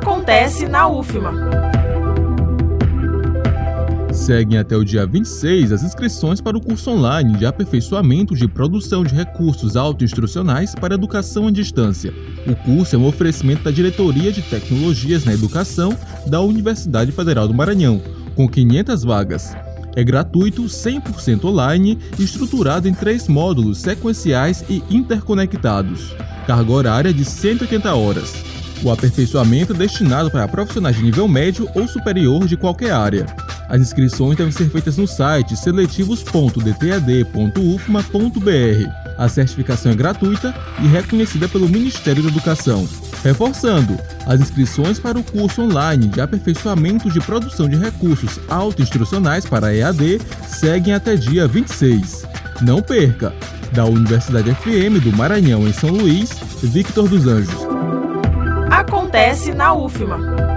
Acontece na UFMA. Seguem até o dia 26 as inscrições para o curso online de aperfeiçoamento de produção de recursos autoinstrucionais para educação à distância. O curso é um oferecimento da Diretoria de Tecnologias na Educação da Universidade Federal do Maranhão, com 500 vagas. É gratuito, 100% online estruturado em três módulos sequenciais e interconectados. Carga horária de 180 horas. O aperfeiçoamento destinado para profissionais de nível médio ou superior de qualquer área. As inscrições devem ser feitas no site seletivos.dtad.ufma.br. A certificação é gratuita e reconhecida pelo Ministério da Educação. Reforçando, as inscrições para o curso online de aperfeiçoamento de produção de recursos autoinstrucionais para EAD seguem até dia 26. Não perca! Da Universidade FM do Maranhão, em São Luís, Victor dos Anjos. Acontece na UFMA.